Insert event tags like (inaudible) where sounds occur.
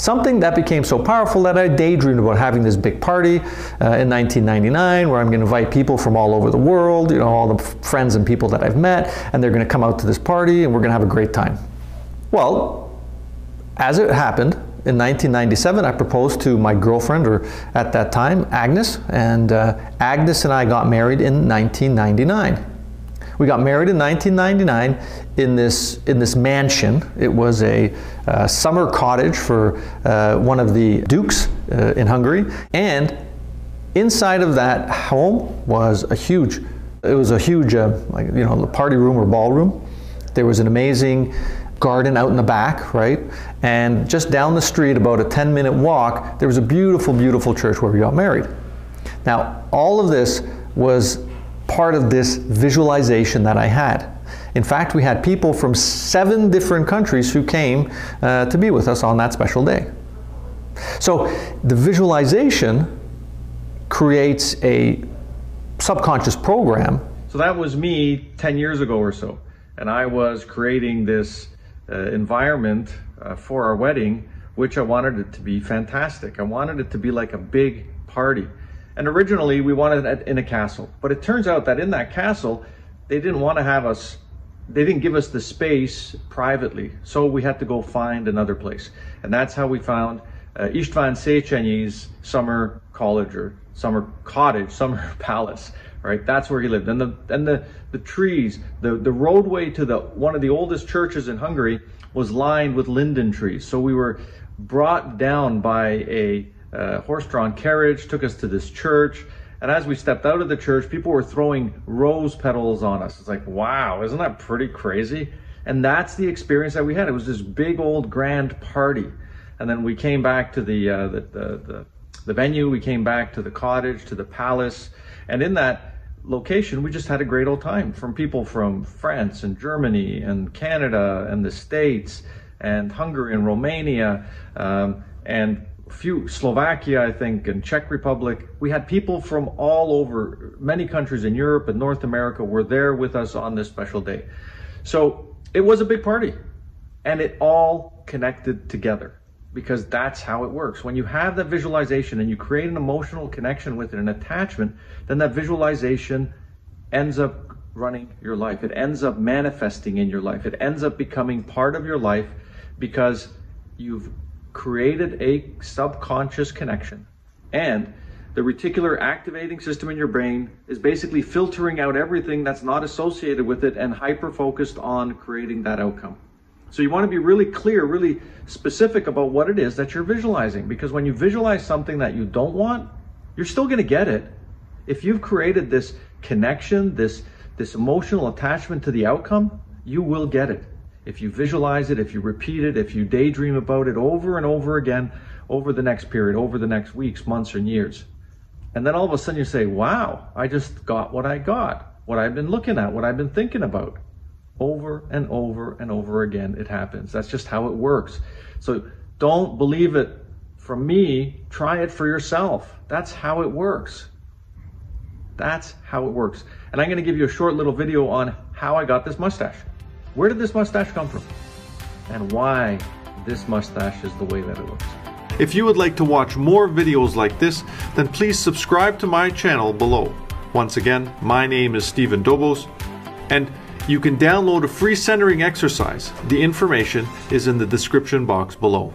Something that became so powerful that I daydreamed about having this big party uh, in 1999 where I'm going to invite people from all over the world, you know, all the friends and people that I've met, and they're going to come out to this party and we're going to have a great time. Well, as it happened, in 1997, I proposed to my girlfriend, or at that time, Agnes, and uh, Agnes and I got married in 1999. We got married in 1999 in this, in this mansion. It was a uh, summer cottage for uh, one of the dukes uh, in Hungary. And inside of that home was a huge, it was a huge, uh, like, you know, the party room or ballroom. There was an amazing garden out in the back, right? And just down the street, about a 10 minute walk, there was a beautiful, beautiful church where we got married. Now, all of this was part of this visualization that I had. In fact, we had people from seven different countries who came uh, to be with us on that special day. So the visualization creates a subconscious program. So that was me 10 years ago or so. And I was creating this uh, environment uh, for our wedding, which I wanted it to be fantastic. I wanted it to be like a big party. And originally we wanted it in a castle, but it turns out that in that castle, they didn't want to have us, they didn't give us the space privately. So we had to go find another place. And that's how we found uh, István Széchenyi's summer college or summer cottage, (laughs) summer palace, right? That's where he lived. And the, and the, the trees, the, the roadway to the, one of the oldest churches in Hungary was lined with linden trees. So we were brought down by a, uh, horse-drawn carriage, took us to this church. And as we stepped out of the church, people were throwing rose petals on us. It's like, wow, isn't that pretty crazy? And that's the experience that we had. It was this big old grand party. And then we came back to the, uh, the, the, the, the venue, we came back to the cottage, to the palace. And in that location, we just had a great old time from people from France and Germany and Canada and the States and Hungary and Romania. Um, and few Slovakia, I think, and Czech Republic. We had people from all over, many countries in Europe and North America were there with us on this special day. So it was a big party and it all connected together because that's how it works. When you have that visualization and you create an emotional connection with it, an attachment, then that visualization ends up running your life. It ends up manifesting in your life. It ends up becoming part of your life because you've created a subconscious connection. And the reticular activating system in your brain is basically filtering out everything that's not associated with it and hyper focused on creating that outcome. So you want to be really clear, really specific about what it is that you're visualizing because when you visualize something that you don't want, you're still going to get it. If you've created this connection, this this emotional attachment to the outcome, you will get it if you visualize it, if you repeat it, if you daydream about it over and over again over the next period, over the next weeks, months, and years. And then all of a sudden you say, wow, I just got what I got, what I've been looking at, what I've been thinking about. Over and over and over again, it happens. That's just how it works. So don't believe it from me, try it for yourself. That's how it works. That's how it works. And I'm going to give you a short little video on how I got this mustache. Where did this mustache come from? And why this mustache is the way that it looks. If you would like to watch more videos like this, then please subscribe to my channel below. Once again, my name is Stephen Dobos, and you can download a free centering exercise. The information is in the description box below.